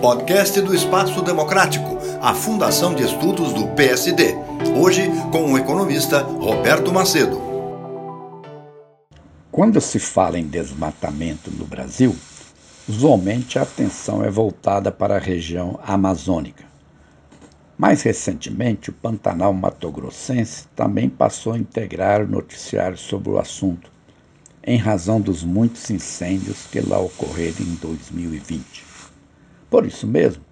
Podcast do Espaço Democrático, a Fundação de Estudos do PSD. Hoje com o economista Roberto Macedo. Quando se fala em desmatamento no Brasil, usualmente a atenção é voltada para a região amazônica. Mais recentemente, o Pantanal Mato Grossense também passou a integrar o noticiário sobre o assunto, em razão dos muitos incêndios que lá ocorreram em 2020. Por isso mesmo,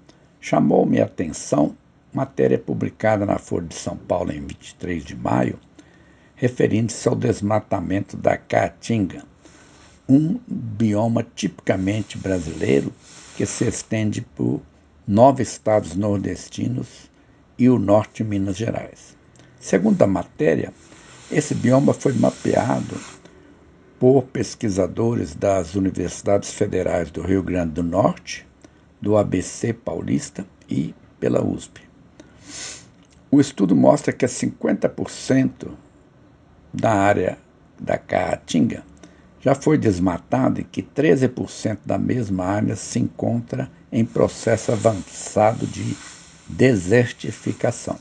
chamou-me a atenção matéria publicada na Folha de São Paulo em 23 de maio, referindo-se ao desmatamento da Caatinga, um bioma tipicamente brasileiro que se estende por nove estados nordestinos e o norte de Minas Gerais. Segundo a matéria, esse bioma foi mapeado por pesquisadores das universidades federais do Rio Grande do Norte, do ABC Paulista e pela USP. O estudo mostra que 50% da área da Caatinga já foi desmatada e que 13% da mesma área se encontra em processo avançado de desertificação.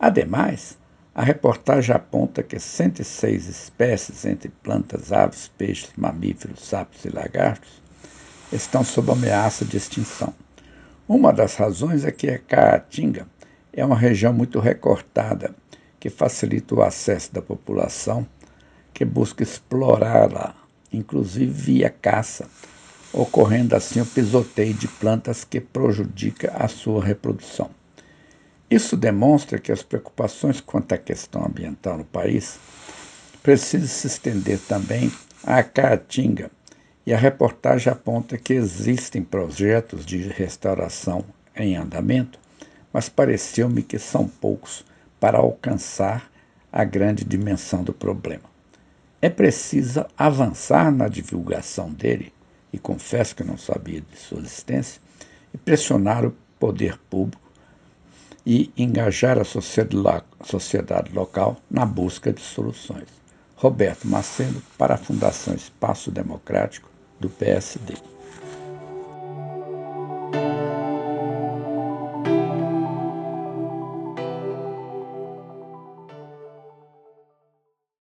Ademais, a reportagem aponta que 106 espécies entre plantas, aves, peixes, mamíferos, sapos e lagartos estão sob ameaça de extinção. Uma das razões é que a Caatinga é uma região muito recortada, que facilita o acesso da população que busca explorá-la, inclusive via caça, ocorrendo assim o pisoteio de plantas que prejudica a sua reprodução. Isso demonstra que as preocupações quanto à questão ambiental no país precisam se estender também à Caatinga, e a reportagem aponta que existem projetos de restauração em andamento, mas pareceu-me que são poucos para alcançar a grande dimensão do problema. É preciso avançar na divulgação dele, e confesso que não sabia de sua existência, e pressionar o poder público e engajar a sociedade local na busca de soluções. Roberto Macedo, para a Fundação Espaço Democrático, do PSD.